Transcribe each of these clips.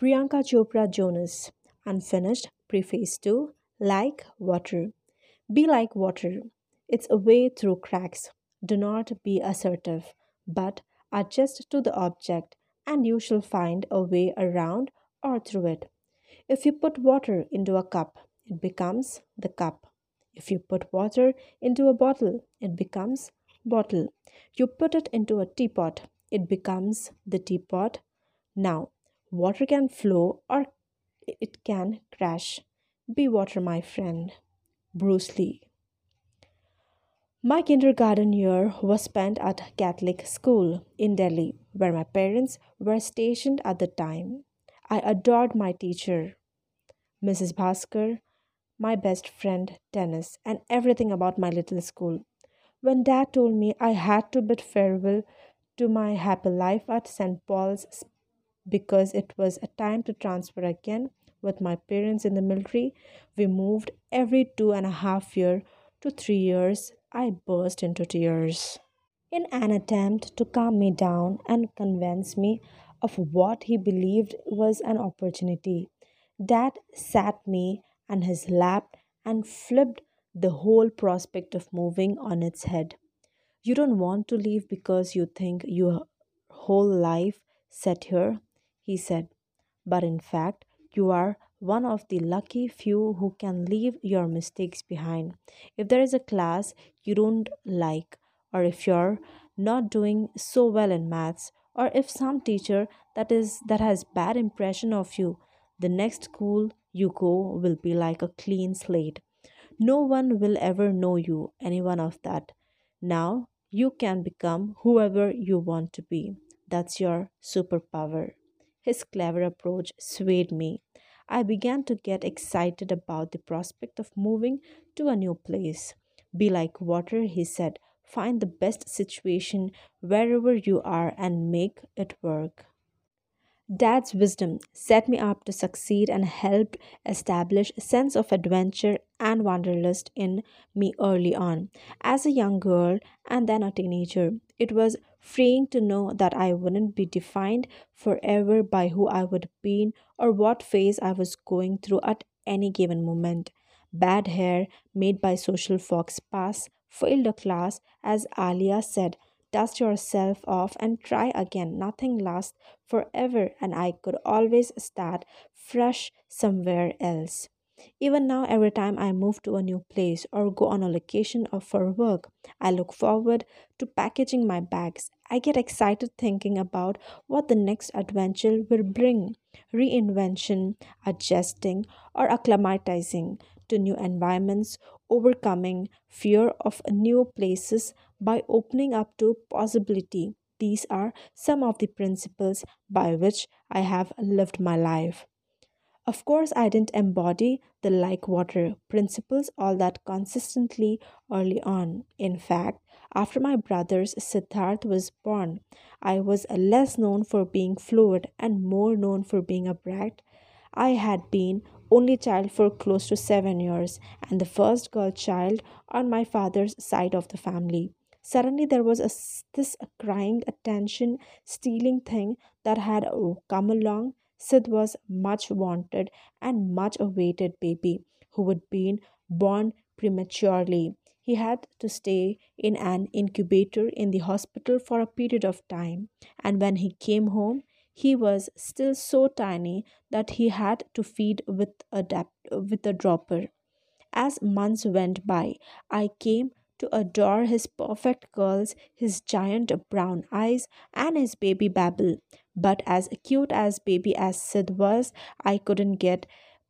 Priyanka Chopra Jonas, Unfinished Preface to Like Water. Be like water. It's a way through cracks. Do not be assertive, but adjust to the object, and you shall find a way around or through it. If you put water into a cup, it becomes the cup. If you put water into a bottle, it becomes bottle. You put it into a teapot, it becomes the teapot. Now, water can flow or it can crash. Be water, my friend. Bruce Lee. My kindergarten year was spent at a Catholic school in Delhi, where my parents were stationed at the time. I adored my teacher, Mrs. Bhaskar, my best friend, Dennis, and everything about my little school. When dad told me I had to bid farewell to my happy life at St. Paul's because it was a time to transfer again with my parents in the military, we moved every two and a half year to three years. I burst into tears. In an attempt to calm me down and convince me of what he believed was an opportunity, Dad sat me on his lap and flipped the whole prospect of moving on its head. You don't want to leave because you think your whole life set here, he said. But in fact, you are one of the lucky few who can leave your mistakes behind. If there is a class you don't like, or if you're not doing so well in maths, or if some teacher that is that has bad impression of you, the next school you go will be like a clean slate. No one will ever know you, any one of that. Now you can become whoever you want to be. That's your superpower. His clever approach swayed me. I began to get excited about the prospect of moving to a new place. Be like water, he said. Find the best situation wherever you are and make it work. Dad's wisdom set me up to succeed and helped establish a sense of adventure and wanderlust in me early on. As a young girl and then a teenager, it was freeing to know that I wouldn't be defined forever by who I would be or what phase I was going through at any given moment. Bad hair made by social faux pas failed a class, as Aaliyah said dust yourself off and try again. Nothing lasts forever, and I could always start fresh somewhere else. Even now, every time I move to a new place or go on a location or for work, I look forward to packaging my bags. I get excited thinking about what the next adventure will bring reinvention, adjusting, or acclimatizing to new environments, overcoming fear of new places by opening up to possibility. These are some of the principles by which I have lived my life. Of course, I didn't embody the like water principles all that consistently early on. In fact, after my brother's Siddharth was born, I was less known for being fluid and more known for being a brat. I had been only child for close to seven years and the first girl child on my father's side of the family. Suddenly, there was a, this crying, attention stealing thing that had come along Sid was much wanted and much awaited baby who had been born prematurely. He had to stay in an incubator in the hospital for a period of time, and when he came home, he was still so tiny that he had to feed with a, dap- with a dropper. As months went by, I came to adore his perfect curls, his giant brown eyes, and his baby babble. But as cute as baby as Sid was, I couldn't get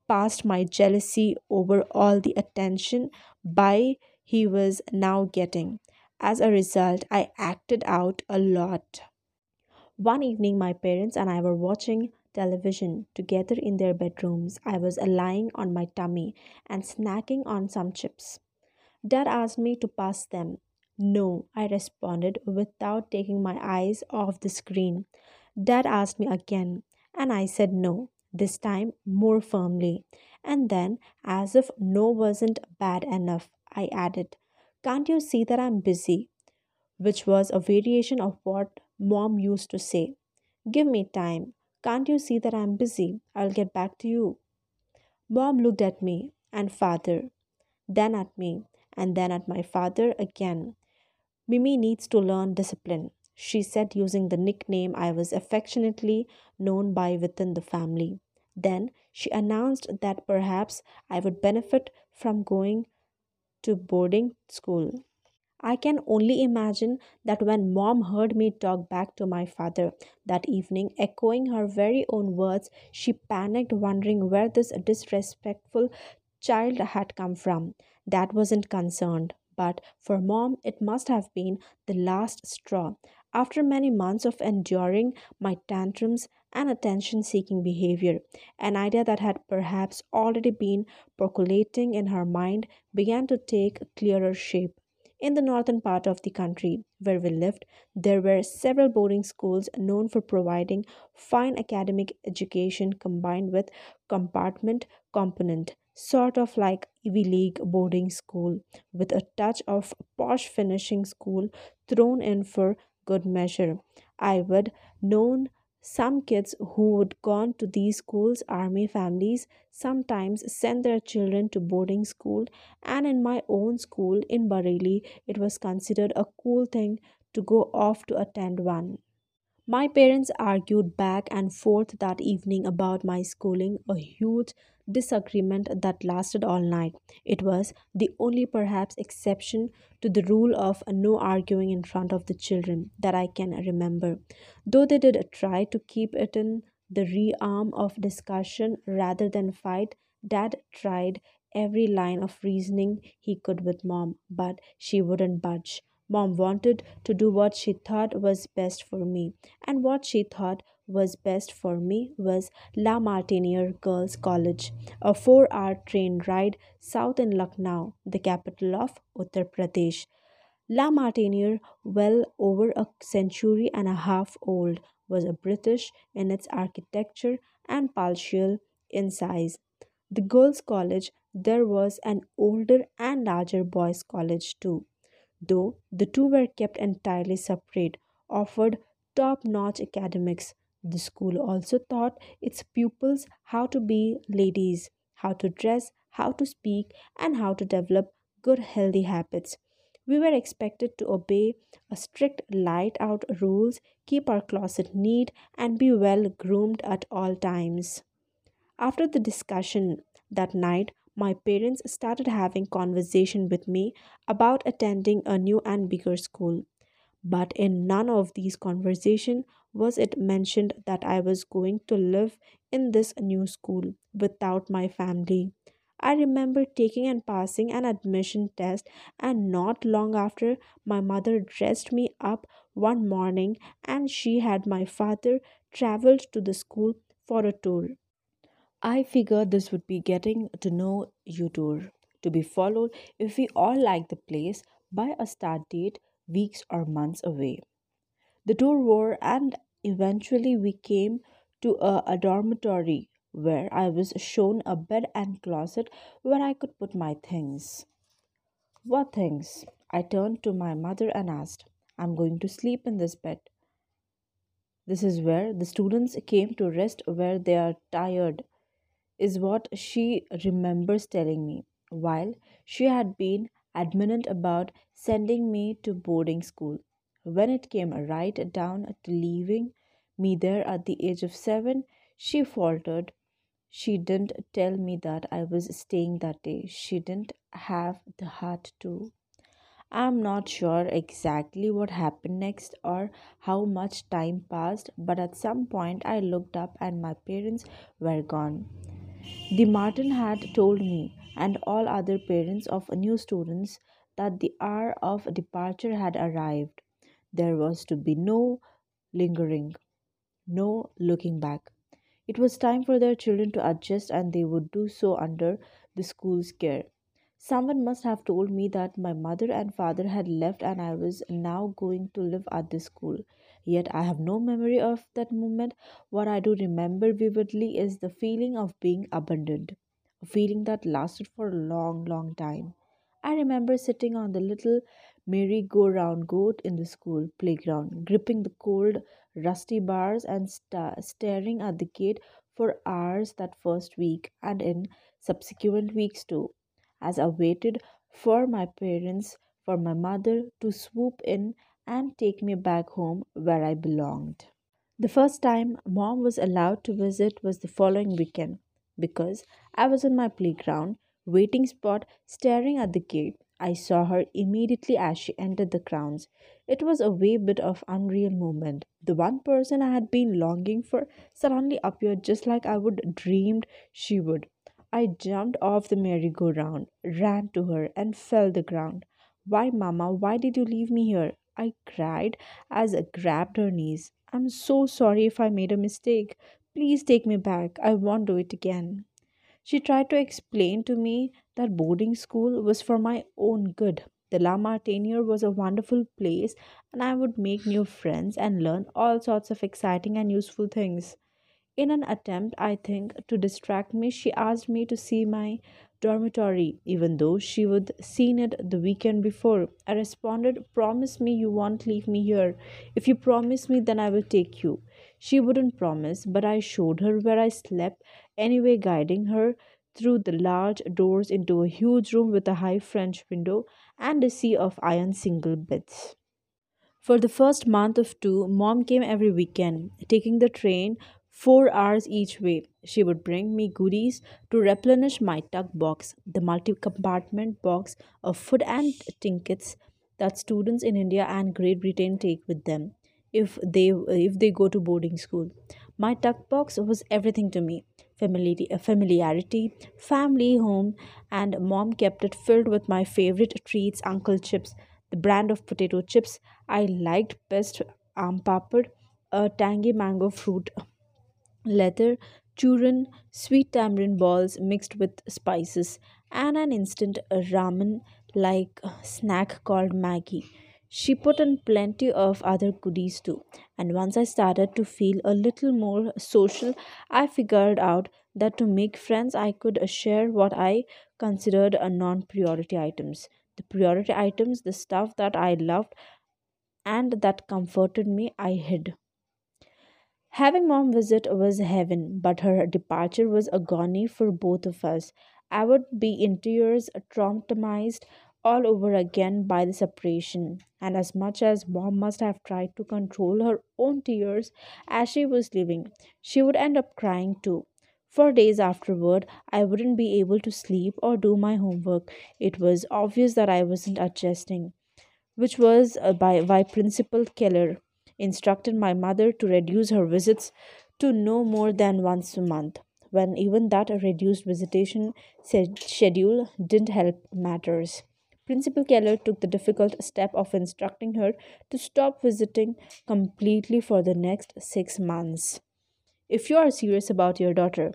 past my jealousy over all the attention by he was now getting. As a result, I acted out a lot. One evening, my parents and I were watching television together in their bedrooms. I was lying on my tummy and snacking on some chips. Dad asked me to pass them. No, I responded without taking my eyes off the screen. Dad asked me again, and I said no, this time more firmly. And then, as if no wasn't bad enough, I added, Can't you see that I'm busy? Which was a variation of what mom used to say. Give me time. Can't you see that I'm busy? I'll get back to you. Mom looked at me and father, then at me, and then at my father again. Mimi needs to learn discipline, she said, using the nickname I was affectionately known by within the family. Then she announced that perhaps I would benefit from going to boarding school. I can only imagine that when mom heard me talk back to my father that evening, echoing her very own words, she panicked, wondering where this disrespectful child had come from. Dad wasn't concerned, but for mom, it must have been the last straw. After many months of enduring my tantrums and attention seeking behavior, an idea that had perhaps already been percolating in her mind began to take clearer shape. In the northern part of the country where we lived, there were several boarding schools known for providing fine academic education combined with compartment component, sort of like Ivy League boarding school, with a touch of posh finishing school thrown in for good measure. I would known some kids who would gone to these schools, army families, sometimes send their children to boarding school, and in my own school in Bareilly, it was considered a cool thing to go off to attend one. My parents argued back and forth that evening about my schooling, a huge disagreement that lasted all night. It was the only, perhaps, exception to the rule of no arguing in front of the children that I can remember, though they did try to keep it in the realm of discussion rather than fight. Dad tried every line of reasoning he could with mom, but she wouldn't budge. Mom wanted to do what she thought was best for me, and what she thought was best for me was La Martiniere Girls College, a four hour train ride south in Lucknow, the capital of Uttar Pradesh. La Martiniere, well over a century and a half old, was a British in its architecture and palatial in size. The girls' college, there was an older and larger boys' college too though the two were kept entirely separate, offered top notch academics. The school also taught its pupils how to be ladies, how to dress, how to speak, and how to develop good healthy habits. We were expected to obey a strict light out rules, keep our closet neat, and be well groomed at all times. After the discussion that night, my parents started having conversation with me about attending a new and bigger school. But in none of these conversations was it mentioned that I was going to live in this new school without my family. I remember taking and passing an admission test, and not long after, my mother dressed me up one morning and she had my father traveled to the school for a tour. I figured this would be getting to know you tour to be followed if we all like the place by a start date weeks or months away. The door wore and eventually we came to a, a dormitory where I was shown a bed and closet where I could put my things. What things? I turned to my mother and asked. I'm going to sleep in this bed. This is where the students came to rest where they are tired is what she remembers telling me, while she had been adamant about sending me to boarding school. When it came right down to leaving me there at the age of seven, she faltered. She didn't tell me that I was staying that day. She didn't have the heart to. I'm not sure exactly what happened next or how much time passed, but at some point I looked up and my parents were gone. The Martin had told me and all other parents of new students that the hour of departure had arrived. There was to be no lingering, no looking back. It was time for their children to adjust, and they would do so under the school's care. Someone must have told me that my mother and father had left and I was now going to live at the school. Yet I have no memory of that moment. What I do remember vividly is the feeling of being abandoned, a feeling that lasted for a long, long time. I remember sitting on the little merry-go-round goat in the school playground, gripping the cold rusty bars, and sta- staring at the gate for hours that first week and in subsequent weeks too, as I waited for my parents, for my mother to swoop in and take me back home where I belonged. The first time mom was allowed to visit was the following weekend because I was on my playground, waiting spot, staring at the gate. I saw her immediately as she entered the grounds. It was a way bit of unreal moment. The one person I had been longing for suddenly appeared just like I would dreamed she would. I jumped off the merry-go-round, ran to her, and fell the ground. Why, Mama, why did you leave me here? I cried as I grabbed her knees. I'm so sorry if I made a mistake. Please take me back. I won't do it again. She tried to explain to me that boarding school was for my own good. The La Martiniere was a wonderful place and I would make new friends and learn all sorts of exciting and useful things. In an attempt, I think, to distract me, she asked me to see my dormitory, even though she would seen it the weekend before. I responded, Promise me you won't leave me here. If you promise me, then I will take you. She wouldn't promise, but I showed her where I slept, anyway, guiding her through the large doors into a huge room with a high French window and a sea of iron single beds. For the first month of two, mom came every weekend, taking the train four hours each way. She would bring me goodies to replenish my tuck box, the multi compartment box of food and trinkets that students in India and Great Britain take with them if they if they go to boarding school. My tuck box was everything to me. Familiarity, uh, familiarity, family, home, and mom kept it filled with my favorite treats, Uncle Chips, the brand of potato chips I liked best, Aam Papad, a tangy mango fruit leather, churran, sweet tamarind balls mixed with spices, and an instant ramen like snack called Maggi. She put in plenty of other goodies too, and once I started to feel a little more social, I figured out that to make friends, I could share what I considered a non priority items. The priority items, the stuff that I loved and that comforted me, I hid. Having mom visit was heaven, but her departure was agony for both of us. I would be in tears, traumatized all over again by the separation. And as much as mom must have tried to control her own tears as she was leaving, she would end up crying too. For days afterward, I wouldn't be able to sleep or do my homework. It was obvious that I wasn't adjusting which was uh, by, by Principal Keller, instructed my mother to reduce her visits to no more than once a month, when even that reduced visitation schedule didn't help matters. Principal Keller took the difficult step of instructing her to stop visiting completely for the next six months. If you are serious about your daughter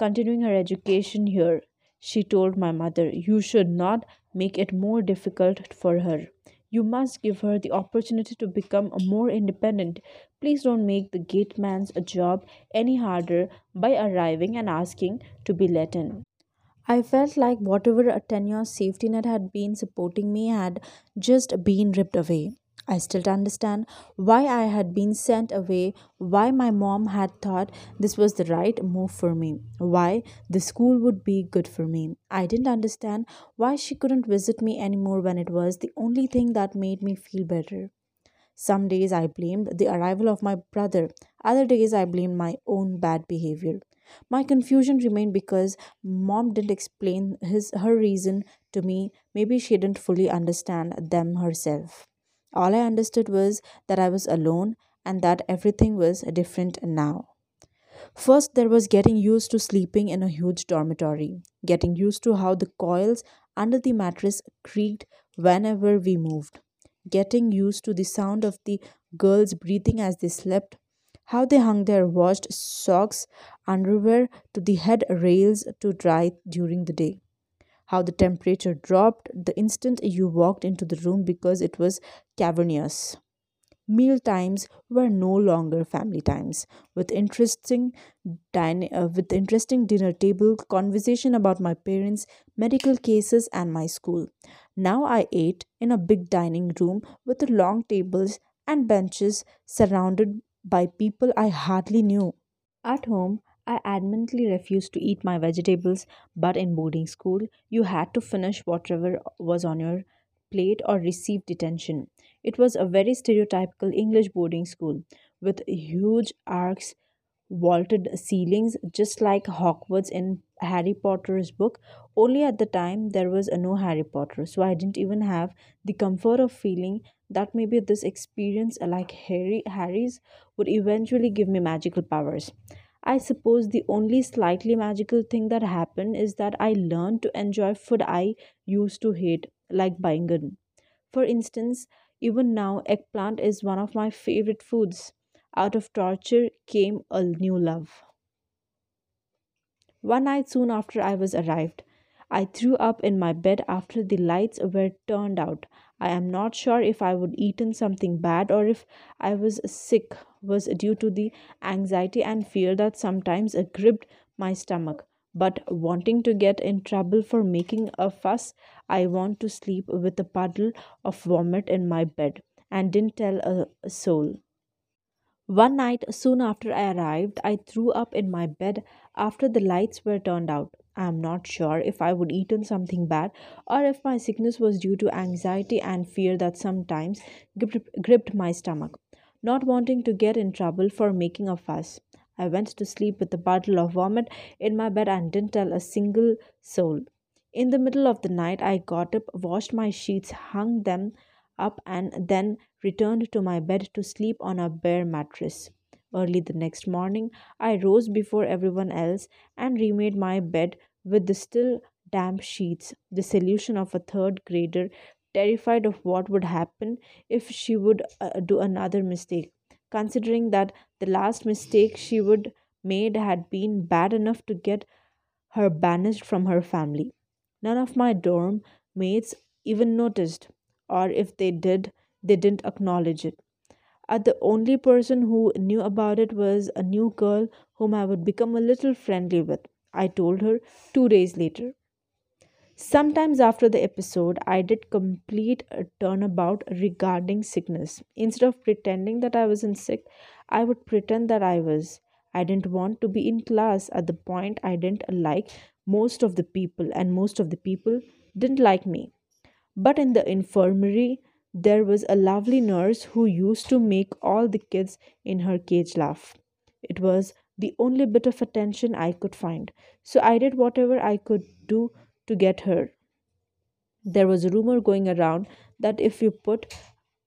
continuing her education here, she told my mother, you should not make it more difficult for her. You must give her the opportunity to become more independent. Please don't make the gate man's job any harder by arriving and asking to be let in. I felt like whatever a tenuous safety net had been supporting me had just been ripped away. I still understand why I had been sent away, why my mom had thought this was the right move for me, why the school would be good for me. I didn't understand why she couldn't visit me anymore when it was the only thing that made me feel better. Some days I blamed the arrival of my brother, other days I blamed my own bad behavior. My confusion remained because mom didn't explain his her reason to me. Maybe she didn't fully understand them herself. All I understood was that I was alone and that everything was different now. First, there was getting used to sleeping in a huge dormitory, getting used to how the coils under the mattress creaked whenever we moved, getting used to the sound of the girls breathing as they slept, how they hung their washed socks, underwear to the head rails to dry during the day, how the temperature dropped the instant you walked into the room because it was cavernous Meal times were no longer family times, with interesting uh, with interesting dinner table conversation about my parents, medical cases, and my school. Now I ate in a big dining room with long tables and benches surrounded by people I hardly knew. At home, I adamantly refused to eat my vegetables, but in boarding school, you had to finish whatever was on your plate or receive detention. It was a very stereotypical English boarding school with huge arcs, vaulted ceilings, just like Hogwarts in Harry Potter's book. Only at the time there was no Harry Potter, so I didn't even have the comfort of feeling that maybe this experience, like Harry Harry's, would eventually give me magical powers. I suppose the only slightly magical thing that happened is that I learned to enjoy food I used to hate, like baingan. For instance, even now, eggplant is one of my favorite foods. Out of torture came a new love. One night soon after I was arrived, I threw up in my bed after the lights were turned out. I am not sure if I would eaten something bad or if I was sick was due to the anxiety and fear that sometimes gripped my stomach. But wanting to get in trouble for making a fuss, I want to sleep with a puddle of vomit in my bed and didn't tell a soul. One night, soon after I arrived, I threw up in my bed after the lights were turned out. I am not sure if I would eaten something bad or if my sickness was due to anxiety and fear that sometimes gripped my stomach. Not wanting to get in trouble for making a fuss, I went to sleep with a bottle of vomit in my bed and didn't tell a single soul. In the middle of the night, I got up, washed my sheets, hung them up, and then returned to my bed to sleep on a bare mattress. Early the next morning, I rose before everyone else and remade my bed with the still damp sheets, the solution of a third grader terrified of what would happen if she would uh, do another mistake, considering that the last mistake she would made had been bad enough to get her banished from her family. None of my dorm mates even noticed, or if they did, they didn't acknowledge it. Uh, the only person who knew about it was a new girl whom I would become a little friendly with. I told her two days later. Sometimes after the episode, I did complete a turnabout regarding sickness. Instead of pretending that I wasn't sick, I would pretend that I was. I didn't want to be in class at the point I didn't like most of the people, and most of the people didn't like me. But in the infirmary, there was a lovely nurse who used to make all the kids in her cage laugh. It was the only bit of attention I could find, so I did whatever I could do to get her. There was a rumor going around that if you put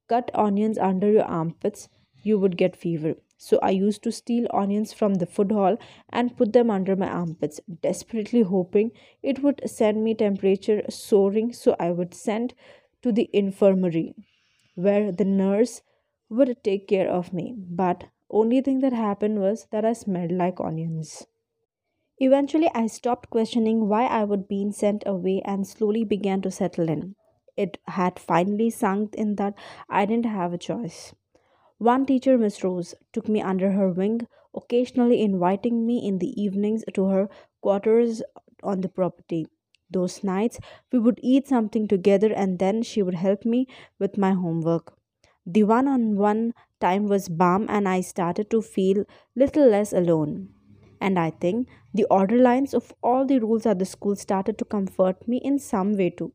cut onions under your armpits, you would get fever. So I used to steal onions from the food hall and put them under my armpits, desperately hoping it would send me temperature soaring so I would send to the infirmary where the nurse would take care of me. But only thing that happened was that I smelled like onions. Eventually, I stopped questioning why I would be sent away and slowly began to settle in. It had finally sunk in that I didn't have a choice. One teacher, Miss Rose, took me under her wing, occasionally inviting me in the evenings to her quarters on the property. Those nights, we would eat something together and then she would help me with my homework. The one on one time was balm, and I started to feel little less alone. And I think the order lines of all the rules at the school started to comfort me in some way too.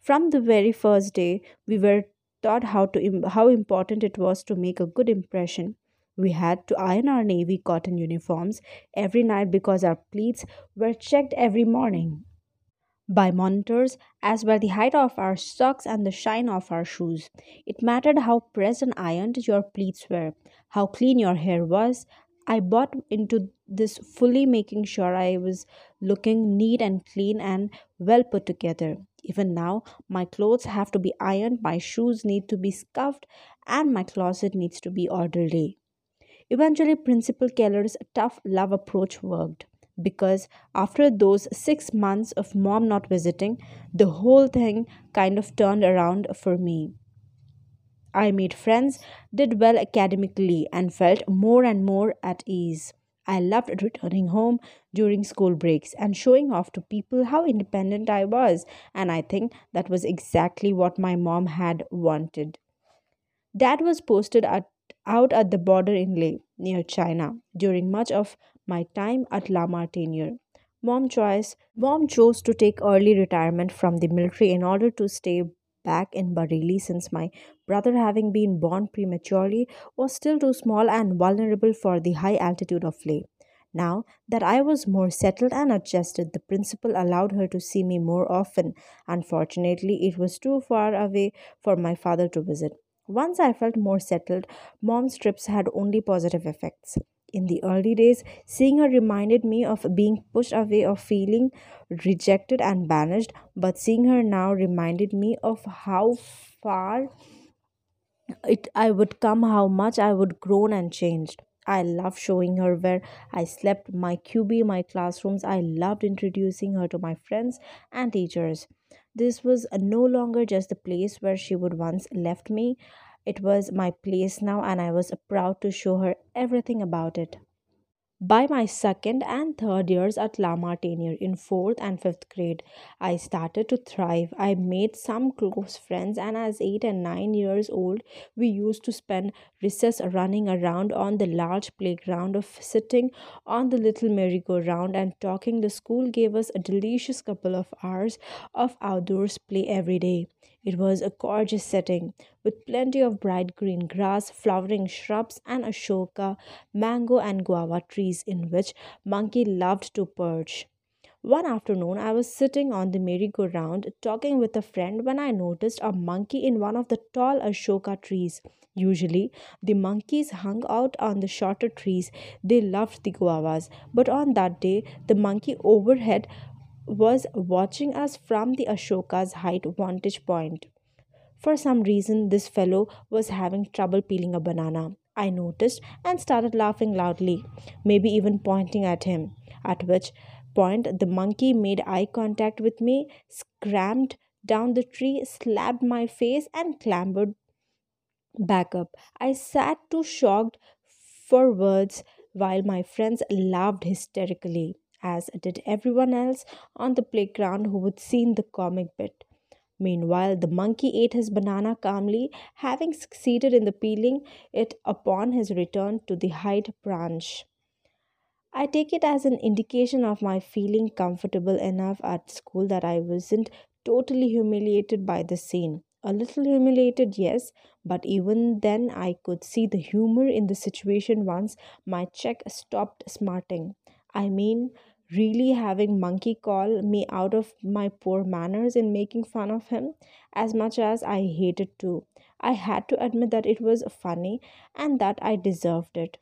From the very first day, we were taught how to how important it was to make a good impression. We had to iron our navy cotton uniforms every night because our pleats were checked every morning by monitors, as were the height of our socks and the shine of our shoes. It mattered how pressed and ironed your pleats were, how clean your hair was. I bought into this fully making sure I was looking neat and clean and well put together. Even now, my clothes have to be ironed, my shoes need to be scuffed, and my closet needs to be orderly. Eventually, Principal Keller's tough love approach worked because after those six months of mom not visiting, the whole thing kind of turned around for me. I made friends, did well academically, and felt more and more at ease. I loved returning home during school breaks and showing off to people how independent I was, and I think that was exactly what my mom had wanted. Dad was posted at out at the border in Leh, near China, during much of my time at La Martiniere. Mom choice Mom chose to take early retirement from the military in order to stay back in Bareilly since my brother having been born prematurely was still too small and vulnerable for the high altitude of Leh. Now that I was more settled and adjusted, the principal allowed her to see me more often. Unfortunately, it was too far away for my father to visit. Once I felt more settled, mom's trips had only positive effects. In the early days, seeing her reminded me of being pushed away, of feeling rejected and banished, but seeing her now reminded me of how far it I would come, how much I would grown and changed. I love showing her where I slept, my QB, my classrooms. I loved introducing her to my friends and teachers. This was no longer just the place where she would once left me. It was my place now, and I was proud to show her everything about it. By my second and third years at La Martiniere in fourth and fifth grade, I started to thrive. I made some close friends, and as eight and nine years old, we used to spend recess running around on the large playground of sitting on the little merry-go-round and talking. The school gave us a delicious couple of hours of outdoors play every day. It was a gorgeous setting with plenty of bright green grass, flowering shrubs, and ashoka, mango, and guava trees in which Monkey loved to perch. One afternoon, I was sitting on the merry-go-round talking with a friend when I noticed a monkey in one of the tall ashoka trees. Usually, the monkeys hung out on the shorter trees. They loved the guavas, but on that day, the monkey overhead was watching us from the Ashoka's height vantage point. For some reason, this fellow was having trouble peeling a banana. I noticed and started laughing loudly, maybe even pointing at him. At which point, the monkey made eye contact with me, scrambled down the tree, slapped my face, and clambered back up. I sat too shocked for words while my friends laughed hysterically, as did everyone else on the playground who would seen the comic bit. Meanwhile, the monkey ate his banana calmly, having succeeded in the peeling it upon his return to the height branch. I take it as an indication of my feeling comfortable enough at school that I wasn't totally humiliated by the scene. A little humiliated, yes, but even then I could see the humor in the situation once my check stopped smarting. I mean, really having Monkey call me out of my poor manners in making fun of him, as much as I hated to. I had to admit that it was funny and that I deserved it.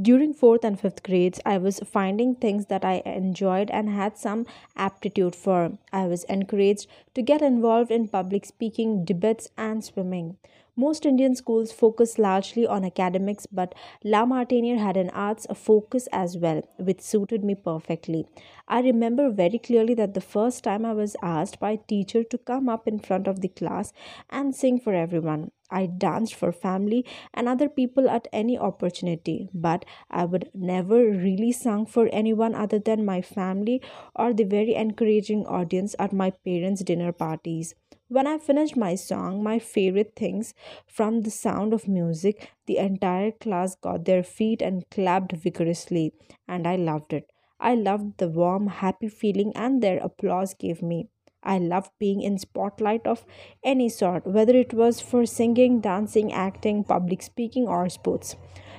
During fourth and fifth grades, I was finding things that I enjoyed and had some aptitude for. I was encouraged to get involved in public speaking, debates, and swimming. Most Indian schools focus largely on academics, but La Martiniere had an arts focus as well, which suited me perfectly. I remember very clearly that the first time I was asked by a teacher to come up in front of the class and sing for everyone. I danced for family and other people at any opportunity, but I would never really sing for anyone other than my family or the very encouraging audience at my parents' dinner parties. When I finished my song, my favorite things from the sound of music, the entire class got their feet and clapped vigorously, and I loved it. I loved the warm, happy feeling and their applause gave me. I loved being in spotlight of any sort, whether it was for singing, dancing, acting, public speaking, or sports.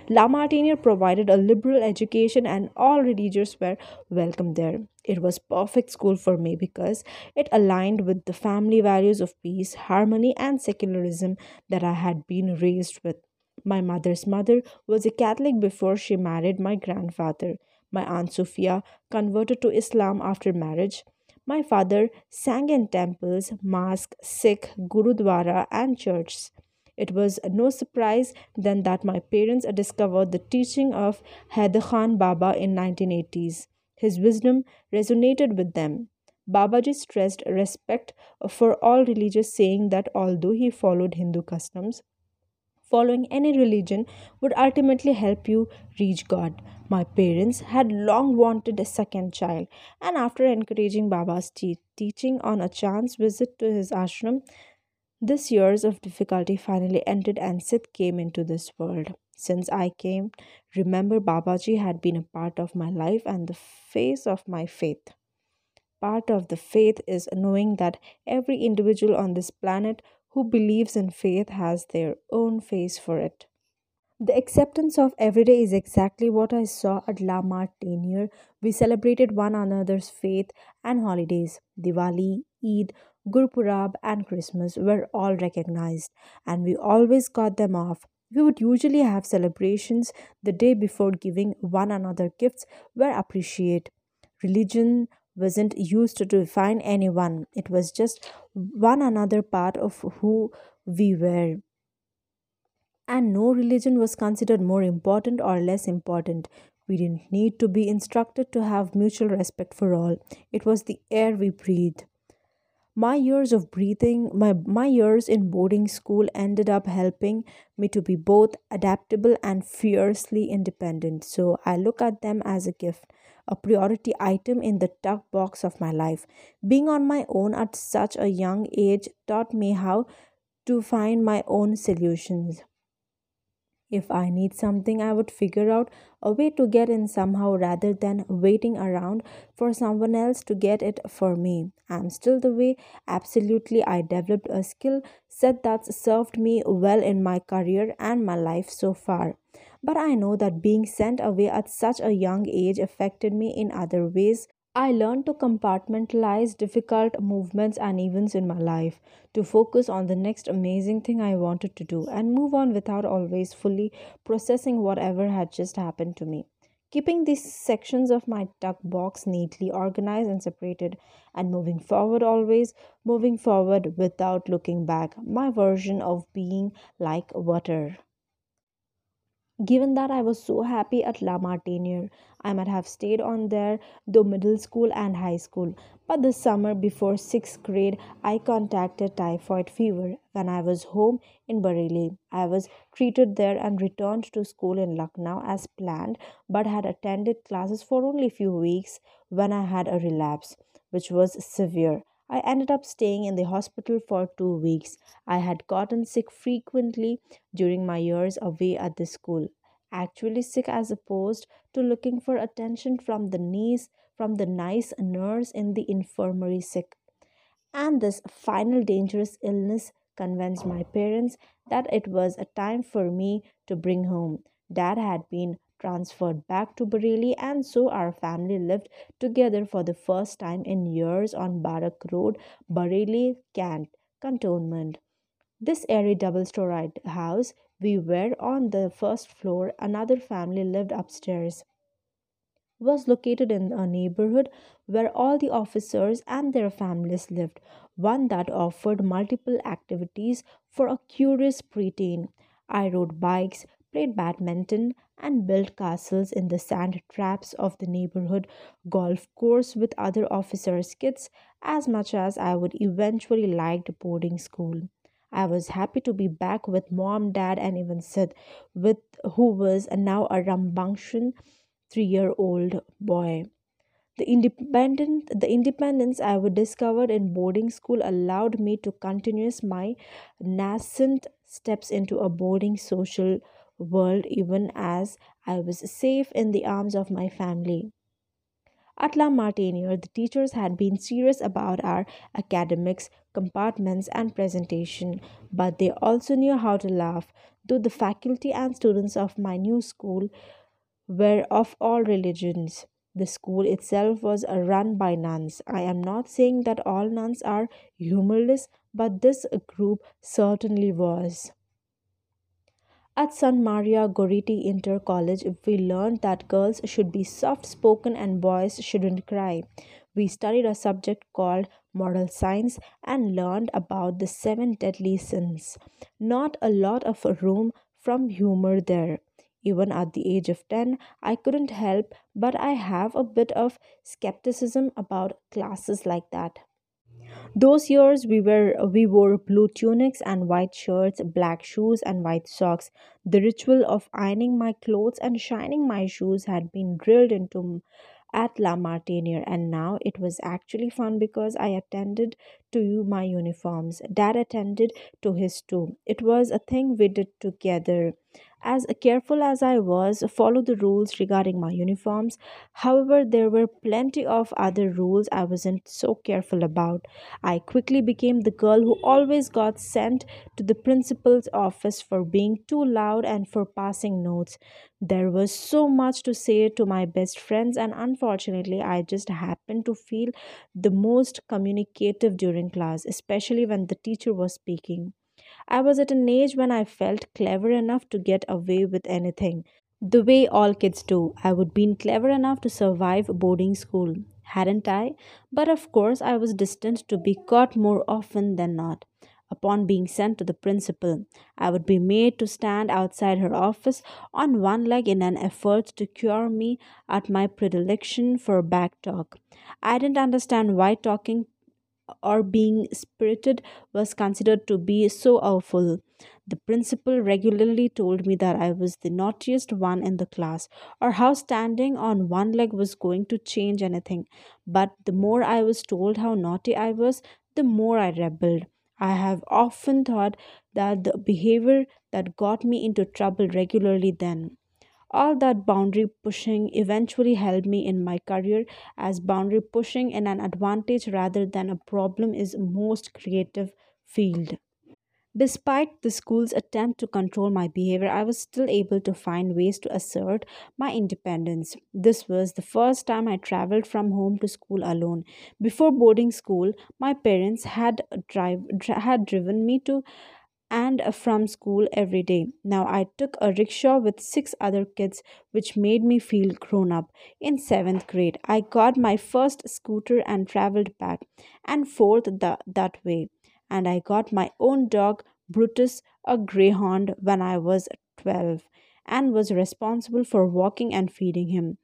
La Martiniere provided a liberal education and all religions were welcome there. It was perfect school for me because it aligned with the family values of peace, harmony and secularism that I had been raised with. My mother's mother was a Catholic before she married my grandfather. My aunt Sophia converted to Islam after marriage. My father sang in temples, mosque, Sikh, Gurudwara, and churches. It was no surprise then that my parents discovered the teaching of Haidakhan Baba in 1980s. His wisdom resonated with them. Babaji stressed respect for all religious, saying that although he followed Hindu customs, following any religion would ultimately help you reach God. My parents had long wanted a second child, and after encouraging Baba's te- teaching on a chance visit to his ashram, This years of difficulty finally ended and Sid came into this world. Since I came, remember Babaji had been a part of my life and the face of my faith. Part of the faith is knowing that every individual on this planet who believes in faith has their own face for it. The acceptance of everyday is exactly what I saw at La Martiniere. We celebrated one another's faith and holidays. Diwali, Eid, Gurpurab, and Christmas were all recognized, and we always got them off. We would usually have celebrations the day before giving one another gifts were appreciated. Religion wasn't used to define anyone, it was just one another part of who we were and no religion was considered more important or less important. We didn't need to be instructed to have mutual respect for all. It was the air we breathed. My years of breathing, my, my years in boarding school ended up helping me to be both adaptable and fiercely independent. So I look at them as a gift, a priority item in the tuck box of my life. Being on my own at such a young age taught me how to find my own solutions. If I need something, I would figure out a way to get in somehow rather than waiting around for someone else to get it for me. I'm still the way. Absolutely, I developed a skill set that's served me well in my career and my life so far. But I know that being sent away at such a young age affected me in other ways I learned to compartmentalize difficult movements and events in my life, to focus on the next amazing thing I wanted to do, and move on without always fully processing whatever had just happened to me. Keeping these sections of my tuck box neatly organized and separated, and moving forward always, moving forward without looking back, my version of being like water. Given that I was so happy at La Martiniere, I might have stayed on there though middle school and high school. But the summer before sixth grade, I contracted typhoid fever when I was home in Bareilly. I was treated there and returned to school in Lucknow as planned, but had attended classes for only a few weeks when I had a relapse, which was severe. I ended up staying in the hospital for two weeks. I had gotten sick frequently during my years away at the school. Actually sick as opposed to looking for attention from the niece from the nice nurse in the infirmary sick. And this final dangerous illness convinced my parents that it was a time for me to bring home. Dad had been transferred back to Bareilly and so our family lived together for the first time in years on Barak Road, Bareilly, Kant, Cantonment. This airy double storied house, we were on the first floor, another family lived upstairs, was located in a neighborhood where all the officers and their families lived, one that offered multiple activities for a curious preteen. I rode bikes, played badminton, and built castles in the sand traps of the neighborhood golf course with other officers' kids as much as I would eventually liked boarding school. I was happy to be back with mom, dad, and even Sid, with who was now a rambunctious three-year-old boy. The independent the independence I would discovered in boarding school allowed me to continue my nascent steps into a boarding social world even as I was safe in the arms of my family. At La Martiniere, the teachers had been serious about our academics, compartments, and presentation, but they also knew how to laugh, though the faculty and students of my new school were of all religions. The school itself was run by nuns. I am not saying that all nuns are humorless, but this group certainly was. At San Maria Goretti Inter College, we learned that girls should be soft spoken and boys shouldn't cry. We studied a subject called moral science and learned about the seven deadly sins. Not a lot of room from humor there. Even at the age of 10, I couldn't help but I have a bit of skepticism about classes like that. Those years we were we wore blue tunics and white shirts, black shoes and white socks. The ritual of ironing my clothes and shining my shoes had been drilled into at La Martiniere, and now it was actually fun because I attended to my uniforms. Dad attended to his too. It was a thing we did together. As careful as I was, follow the rules regarding my uniforms. However, there were plenty of other rules I wasn't so careful about. I quickly became the girl who always got sent to the principal's office for being too loud and for passing notes. There was so much to say to my best friends, and unfortunately, I just happened to feel the most communicative during class, especially when the teacher was speaking. I was at an age when I felt clever enough to get away with anything. The way all kids do, I would been clever enough to survive boarding school, hadn't I? But of course, I was destined to be caught more often than not. Upon being sent to the principal, I would be made to stand outside her office on one leg in an effort to cure me at my predilection for back talk. I didn't understand why talking or being spirited was considered to be so awful. The principal regularly told me that I was the naughtiest one in the class, or how standing on one leg was going to change anything. But the more I was told how naughty I was, the more I rebelled. I have often thought that the behavior that got me into trouble regularly then. All that boundary pushing eventually helped me in my career as boundary pushing in an advantage rather than a problem is most creative field. Despite the school's attempt to control my behavior, I was still able to find ways to assert my independence. This was the first time I traveled from home to school alone. Before boarding school, my parents had drive, had driven me to and from school every day. Now I took a rickshaw with six other kids, which made me feel grown up. In seventh grade, I got my first scooter and traveled back and forth the, that way. And I got my own dog, Brutus, a greyhound, when I was 12 and was responsible for walking and feeding him.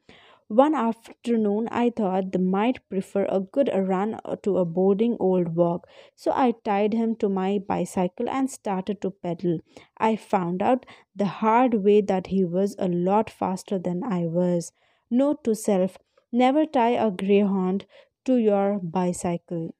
One afternoon, I thought they might prefer a good run to a boring old walk, so I tied him to my bicycle and started to pedal. I found out the hard way that he was a lot faster than I was. Note to self never tie a greyhound to your bicycle.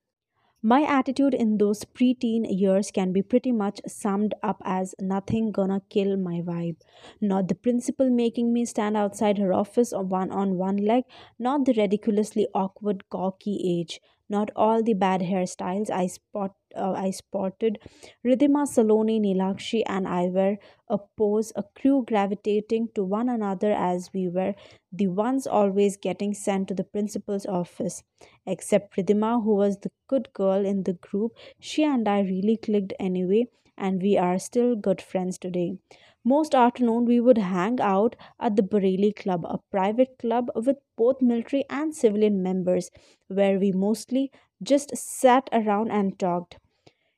My attitude in those preteen years can be pretty much summed up as nothing gonna kill my vibe. Not the principal making me stand outside her office on one on one leg, not the ridiculously awkward gawky age, not all the bad hairstyles I spot uh, I spotted. Ridhima Saloni, Nilakshi, and I were a pose, a crew gravitating to one another as we were the ones always getting sent to the principal's office. Except Ridhima, who was the good girl in the group, she and I really clicked anyway, and we are still good friends today. Most afternoon we would hang out at the Bareilly Club, a private club with both military and civilian members, where we mostly just sat around and talked.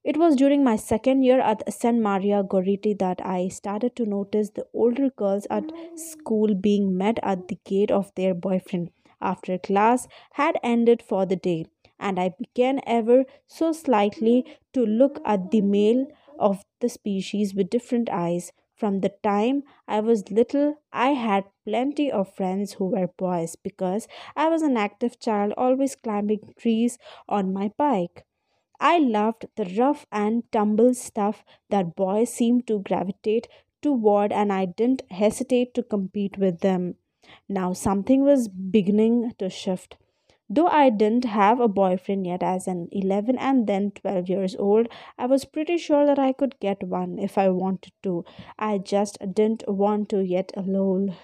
It was during my second year at Saint Maria Goretti that I started to notice the older girls at school being met at the gate of their boyfriend after class had ended for the day, and I began ever so slightly to look at the male of the species with different eyes. From the time I was little, I had plenty of friends who were boys because I was an active child, always climbing trees on my bike. I loved the rough and tumble stuff that boys seemed to gravitate toward, and I didn't hesitate to compete with them. Now something was beginning to shift. Though I didn't have a boyfriend yet as an 11 and then 12 years old, I was pretty sure that I could get one if I wanted to. I just didn't want to yet alone.